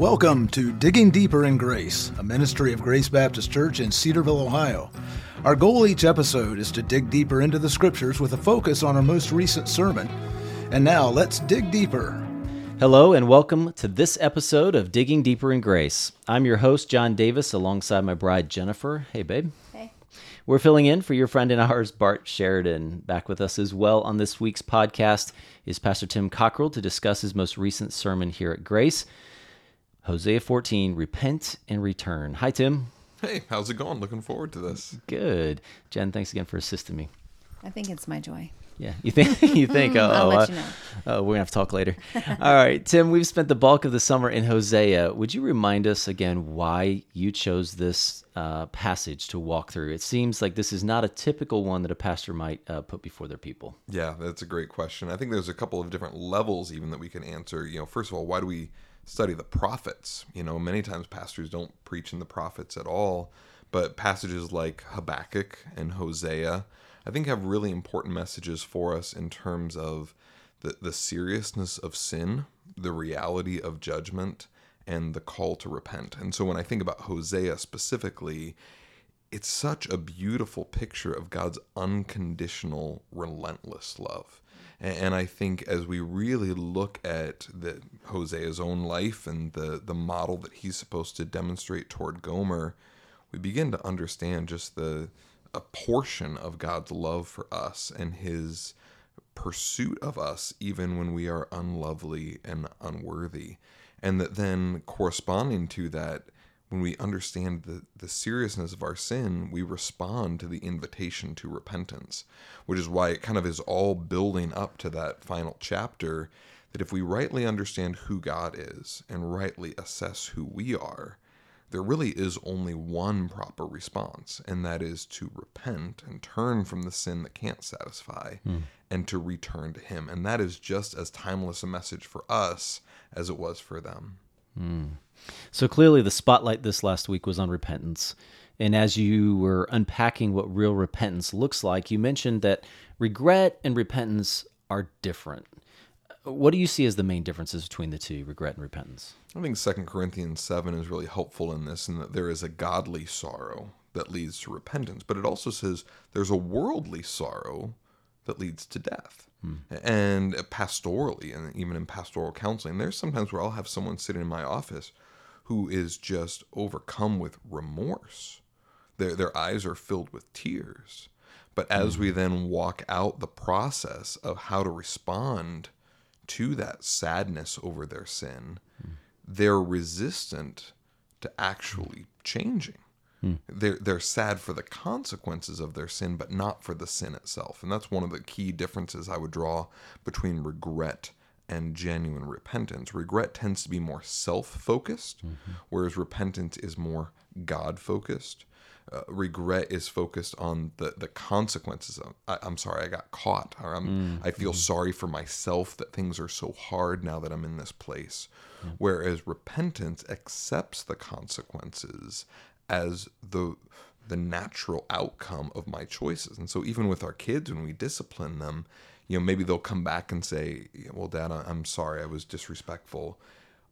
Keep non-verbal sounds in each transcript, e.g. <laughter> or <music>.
Welcome to Digging Deeper in Grace, a ministry of Grace Baptist Church in Cedarville, Ohio. Our goal each episode is to dig deeper into the scriptures with a focus on our most recent sermon. And now let's dig deeper. Hello, and welcome to this episode of Digging Deeper in Grace. I'm your host, John Davis, alongside my bride, Jennifer. Hey, babe. Hey. We're filling in for your friend and ours, Bart Sheridan. Back with us as well on this week's podcast is Pastor Tim Cockrell to discuss his most recent sermon here at Grace. Hosea 14, repent and return. Hi, Tim. Hey, how's it going? Looking forward to this. Good. Jen, thanks again for assisting me. I think it's my joy. Yeah, you think? <laughs> You think? Oh, <laughs> I'll let uh, you know. oh, we're gonna have to talk later. <laughs> All right, Tim. We've spent the bulk of the summer in Hosea. Would you remind us again why you chose this uh, passage to walk through? It seems like this is not a typical one that a pastor might uh, put before their people. Yeah, that's a great question. I think there's a couple of different levels even that we can answer. You know, first of all, why do we study the prophets? You know, many times pastors don't preach in the prophets at all, but passages like Habakkuk and Hosea, I think have really important messages for us in terms of the, the seriousness of sin, the reality of judgment, and the call to repent. And so when I think about Hosea specifically, it's such a beautiful picture of God's unconditional, relentless love. And I think as we really look at the Hosea's own life and the, the model that he's supposed to demonstrate toward Gomer, we begin to understand just the a portion of God's love for us and his pursuit of us even when we are unlovely and unworthy. And that then corresponding to that, when we understand the, the seriousness of our sin, we respond to the invitation to repentance, which is why it kind of is all building up to that final chapter. That if we rightly understand who God is and rightly assess who we are, there really is only one proper response, and that is to repent and turn from the sin that can't satisfy hmm. and to return to Him. And that is just as timeless a message for us as it was for them. Hmm. So clearly, the spotlight this last week was on repentance. And as you were unpacking what real repentance looks like, you mentioned that regret and repentance are different. What do you see as the main differences between the two, regret and repentance? I think 2 Corinthians 7 is really helpful in this, in that there is a godly sorrow that leads to repentance, but it also says there's a worldly sorrow that leads to death. Hmm. And uh, pastorally, and even in pastoral counseling, there's sometimes where I'll have someone sitting in my office who is just overcome with remorse. Their, their eyes are filled with tears. But as we mm. then walk out the process of how to respond to that sadness over their sin, mm. they're resistant to actually changing. Mm. They're they're sad for the consequences of their sin, but not for the sin itself. And that's one of the key differences I would draw between regret and genuine repentance. Regret tends to be more self-focused, mm-hmm. whereas repentance is more God-focused. Uh, regret is focused on the, the consequences of I, i'm sorry i got caught or I'm, mm, i feel mm-hmm. sorry for myself that things are so hard now that i'm in this place. Whereas repentance accepts the consequences as the the natural outcome of my choices. And so even with our kids when we discipline them you know maybe they'll come back and say well dad i'm sorry i was disrespectful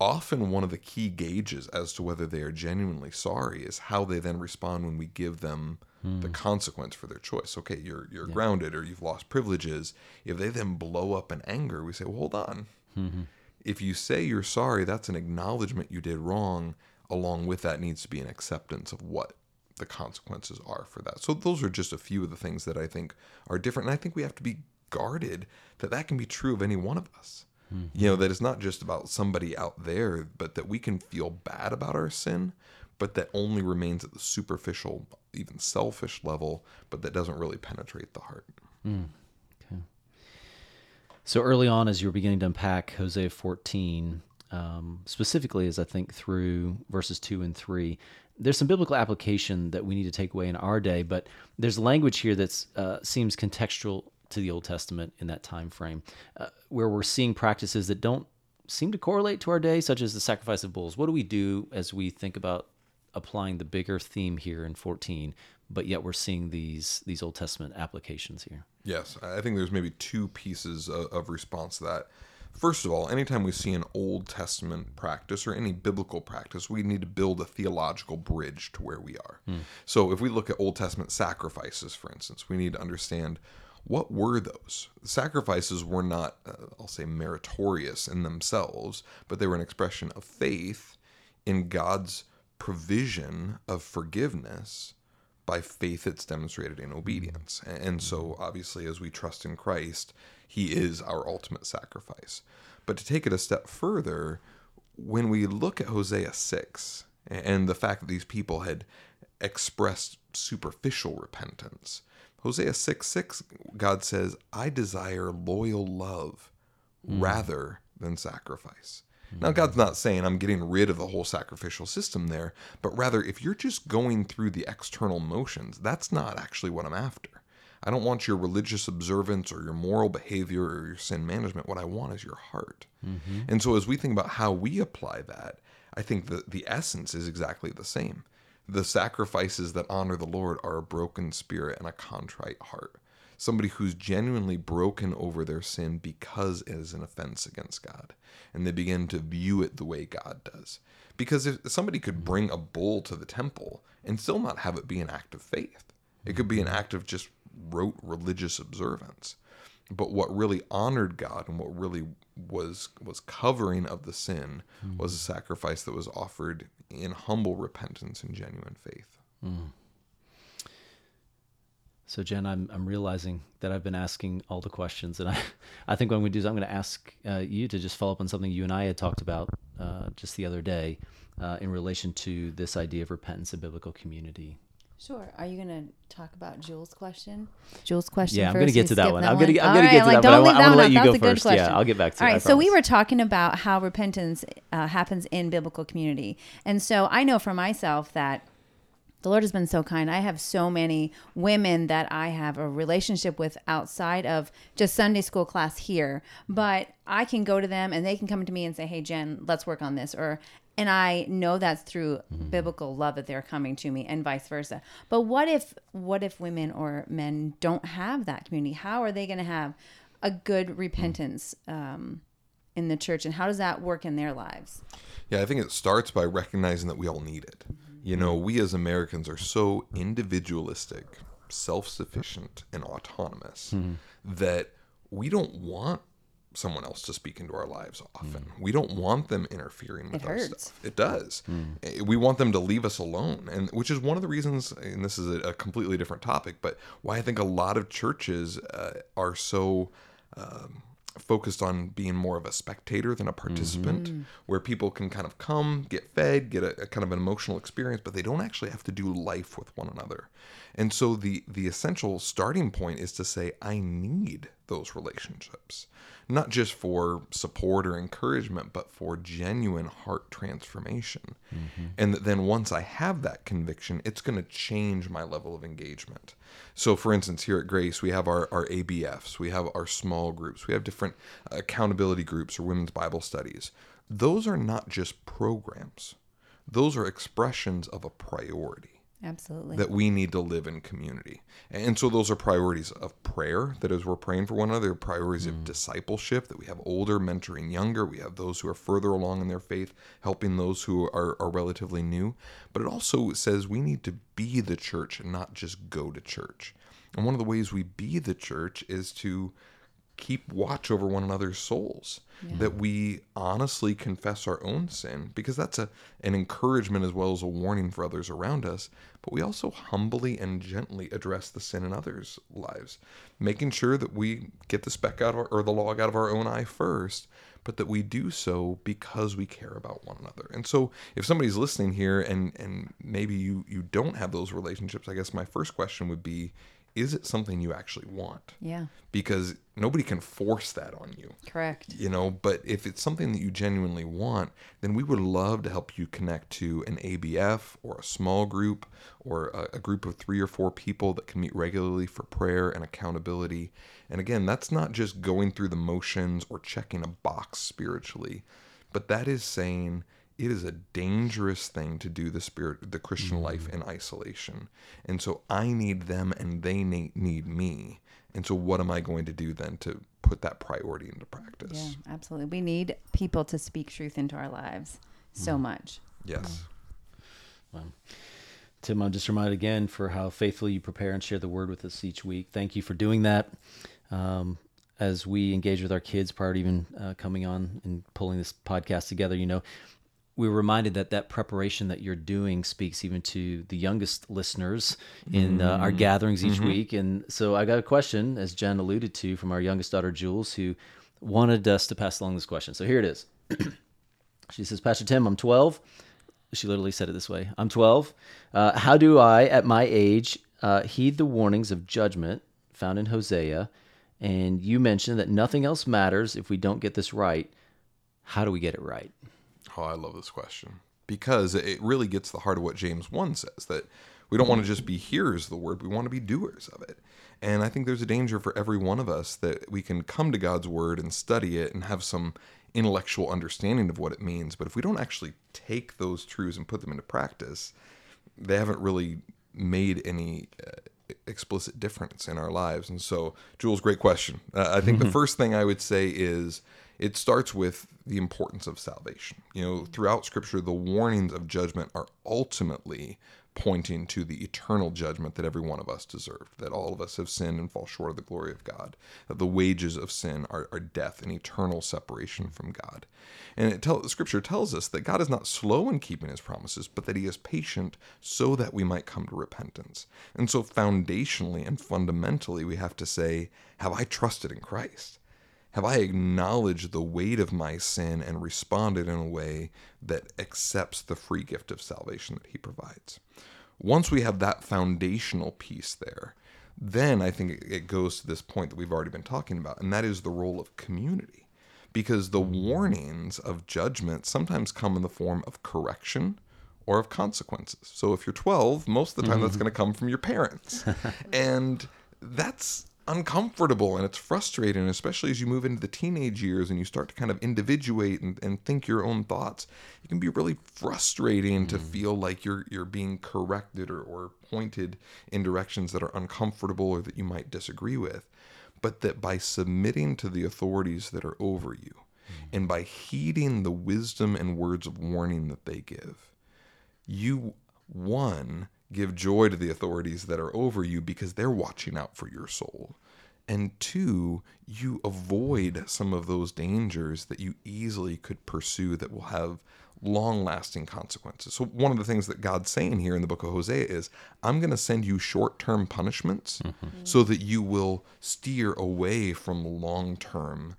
often one of the key gauges as to whether they are genuinely sorry is how they then respond when we give them the hmm. consequence for their choice. Okay, you're you're grounded or you've lost privileges. If they then blow up in anger, we say, well, hold on. Mm-hmm. If you say you're sorry, that's an acknowledgement you did wrong. Along with that needs to be an acceptance of what the consequences are for that. So those are just a few of the things that I think are different, and I think we have to be guarded that that can be true of any one of us. You know, that it's not just about somebody out there, but that we can feel bad about our sin, but that only remains at the superficial, even selfish level, but that doesn't really penetrate the heart. Okay. So early on, as you were beginning to unpack Hosea 14, um, specifically as I think through verses two and three, there's some biblical application that we need to take away in our day, but there's language here that uh, seems contextual to the Old Testament in that time frame, uh, where we're seeing practices that don't seem to correlate to our day, such as the sacrifice of bulls. What do we do as we think about applying the bigger theme here in 14, but yet we're seeing these these Old Testament applications here? Yes, I think there's maybe two pieces of, of response to that. First of all, anytime we see an Old Testament practice or any biblical practice, we need to build a theological bridge to where we are. So if we look at Old Testament sacrifices, for instance, we need to understand what were those? Sacrifices were not, uh, I'll say, meritorious in themselves, but they were an expression of faith in God's provision of forgiveness by faith it's demonstrated in obedience. And so, obviously, as we trust in Christ, He is our ultimate sacrifice. But to take it a step further, when we look at Hosea 6 and the fact that these people had expressed superficial repentance, Hosea 6 6, God says, I desire loyal love hmm. rather than sacrifice. Now, hmm. God's not saying I'm getting rid of the whole sacrificial system there, but rather, if you're just going through the external motions, that's not actually what I'm after. I don't want your religious observance or your moral behavior or your sin management. What I want is your heart. Mm-hmm. And so, as we think about how we apply that, I think the, the essence is exactly the same. The sacrifices that honor the Lord are a broken spirit and a contrite heart. Somebody who's genuinely broken over their sin because it is an offense against God. And they begin to view it the way God does. Because if somebody could bring a bull to the temple and still not have it be an act of faith, it could be an act of just rote religious observance. But what really honored God and what really was was covering of the sin was a sacrifice that was offered in humble repentance and genuine faith. So Jen, I'm I'm realizing that I've been asking all the questions, and I <laughs> I think what I'm going to do is I'm going to ask uh, you to just follow up on something you and I had talked about uh, just the other day uh, in relation to this idea of repentance and biblical community. Sure. Are you going to talk about Jules' question? Jules' question. Yeah, I'm going gonna get to that one. I'm gonna- I'm All gonna right, get to like, that, but I don't leave that one out. That's a good first. Yeah. I'll get back to All it, right. So we were talking about how repentance uh, happens in biblical community, and so I know for myself that the Lord has been so kind. I have so many women that I have a relationship with outside of just Sunday school class here, but I can go to them and they can come to me and say, "Hey, Jen, let's work on this," or and I know that's through mm-hmm. biblical love that they're coming to me and vice versa. But what if what if women or men don't have that community? How are they going to have a good mm. repentance um, in the church and how does that work in their lives? Yeah, I think it starts by recognizing that we all need it. Mm-hmm. You know, we as Americans are so individualistic, self sufficient, and autonomous that we don't want someone else to speak into our lives often. We don't want them interfering with It our hurts. stuff. It does. Eh, We want them to leave us alone, and which is one of the reasons. And this is a, a completely different topic, but why I think a lot of churches uh, are so. Um, focused on being more of a spectator than a participant mm-hmm. where people can kind of come get fed get a, a kind of an emotional experience but they don't actually have to do life with one another and so the the essential starting point is to say i need those relationships. Not just for support or encouragement but for genuine heart transformation. Mm-hmm. And that then once i have that conviction it's going to change my level of engagement. So, for instance, here at Grace, we have our, our ABFs, we have our small groups, we have different accountability groups or women's Bible studies. Those are not just programs, those are expressions of a priority Absolutely. that we need to live in community. And so those are priorities of prayer, that as we're praying for one another, priorities of mm. discipleship, that we have older mentoring younger, we have those who are further along in their faith, helping those who are, are relatively new. But it also says we need to be the church and not just go to church. And one of the ways we be the church is to keep watch over one another's souls. That we honestly confess our own sin because that's a an encouragement as well as a warning for others around us. But we also humbly and gently address the sin in others lives making sure that we get the speck out of our, or the log out of our own eye first but that we do so because we care about one another. And so if somebody's listening here and and maybe you you don't have those relationships i guess my first question would be is it something you actually want yeah. because nobody can force that on you Correct. you know but if it's something that you genuinely want then we would love to help you connect to an abf or a small group or a, a group of three or four people that can meet regularly for prayer and accountability and again that's not just going through the motions or checking a box spiritually but that is saying it is a dangerous thing to do the spirit the christian life in isolation and so i need them and they need me and so what am i going to do then to put that priority into practice. Yeah, absolutely. We need people to speak truth into our lives so Mm. much. Yes. Tim, I'm just reminded again for how faithfully you prepare and share the word with us each week. Thank you for doing that. Um, as we engage with our kids prior to even uh, coming on and pulling this podcast together, you know, we were reminded that that preparation that you're doing speaks even to the youngest listeners in uh, our gatherings each week. And so I got a question, as Jen alluded to, from our youngest daughter, Jules, who wanted us to pass along this question. So here it is. <clears throat> She says, Pastor Tim, I'm 12. She literally said it this way I'm 12. Uh, how do I, at my age, uh, heed the warnings of judgment found in Hosea? And you mentioned that nothing else matters if we don't get this right. How do we get it right? Oh, I love this question because it really gets the heart of what James 1 says that we don't want to just be hearers of the word, we want to be doers of it. And I think there's a danger for every one of us that we can come to God's word and study it and have some intellectual understanding of what it means. But if we don't actually take those truths and put them into practice, they haven't really made any uh, explicit difference in our lives. And so, Jules, great question. Uh, I think the <laughs> first thing I would say is it starts with the importance of salvation. You know, throughout Scripture, the warnings of judgment are ultimately pointing to the eternal judgment that every one of us deserved, that all of us have sinned and fall short of the glory of God, that the wages of sin are, are death and eternal separation from God. And it tell, Scripture tells us that God is not slow in keeping his promises, but that he is patient so that we might come to repentance. And so, foundationally and fundamentally, we have to say, Have I trusted in Christ? Have I acknowledged the weight of my sin and responded in a way that accepts the free gift of salvation that He provides? Once we have that foundational piece there, then I think it goes to this point that we've already been talking about, and that is the role of community. Because the warnings of judgment sometimes come in the form of correction or of consequences. So if you're 12, most of the time that's mm-hmm. going to come from your parents. <laughs> and that's uncomfortable and it's frustrating, especially as you move into the teenage years and you start to kind of individuate and, and think your own thoughts. It can be really frustrating to mm. feel like you're you're being corrected or, or pointed in directions that are uncomfortable or that you might disagree with. But that by submitting to the authorities that are over you mm. and by heeding the wisdom and words of warning that they give, you one give joy to the authorities that are over you because they're watching out for your soul. And two you avoid some of those dangers that you easily could pursue that will have long lasting consequences. So one of the things that god's saying here in the book of hosea is i'm going to send you short term punishments mm-hmm. so that you will steer away from long term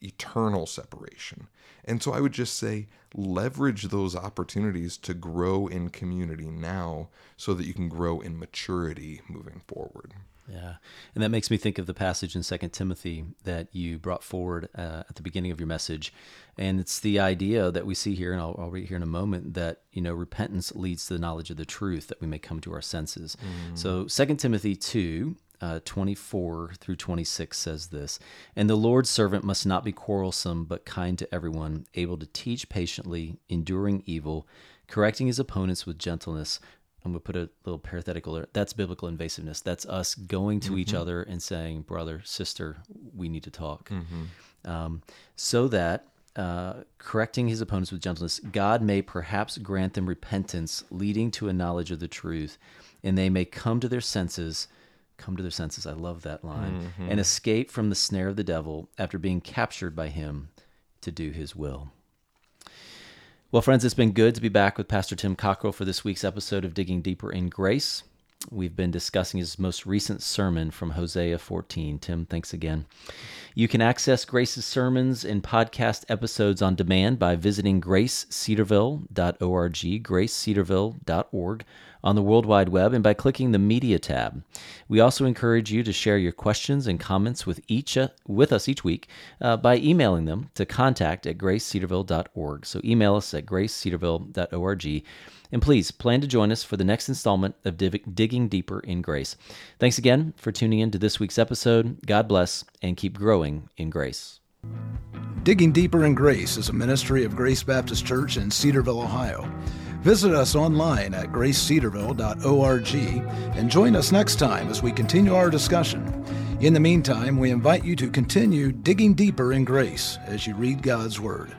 eternal separation. And so I would just say leverage those opportunities to grow in community now so that you can grow in maturity moving forward. Yeah. And that makes me think of the passage in Second Timothy that you brought forward uh, at the beginning of your message. And it's the idea that we see here, and I'll, I'll read here in a moment, that, you know, repentance leads to the knowledge of the truth that we may come to our senses. So Second Timothy 2, uh, 24 through 26 says this And the Lord's servant must not be quarrelsome, but kind to everyone, able to teach patiently, enduring evil, correcting his opponents with gentleness. I'm going to put a little parenthetical there. That's biblical invasiveness. That's us going to each other and saying, brother, sister, we need to talk. Um, so that, uh, correcting his opponents with gentleness, God may perhaps grant them repentance, leading to a knowledge of the truth, and they may come to their senses come to their senses. I love that line. Mm-hmm. And escape from the snare of the devil after being captured by him to do his will. Well, friends, it's been good to be back with Pastor Tim Cockrell for this week's episode of Digging Deeper in Grace. We've been discussing his most recent sermon from Hosea 14. Tim, thanks again. You can access Grace's sermons and podcast episodes on demand by visiting gracecedarville.org, gracecedarville.org on the World Wide Web, and by clicking the Media tab. We also encourage you to share your questions and comments with each uh, with us each week uh, by emailing them to contact at gracecedarville.org. So email us at gracecedarville.org. And please plan to join us for the next installment of Div- Digging Deeper in Grace. Thanks again for tuning in to this week's episode. God bless and keep growing in grace. Digging Deeper in Grace is a ministry of Grace Baptist Church in Cedarville, Ohio. Visit us online at gracecedarville.org and join us next time as we continue our discussion. In the meantime, we invite you to continue digging deeper in grace as you read God's Word.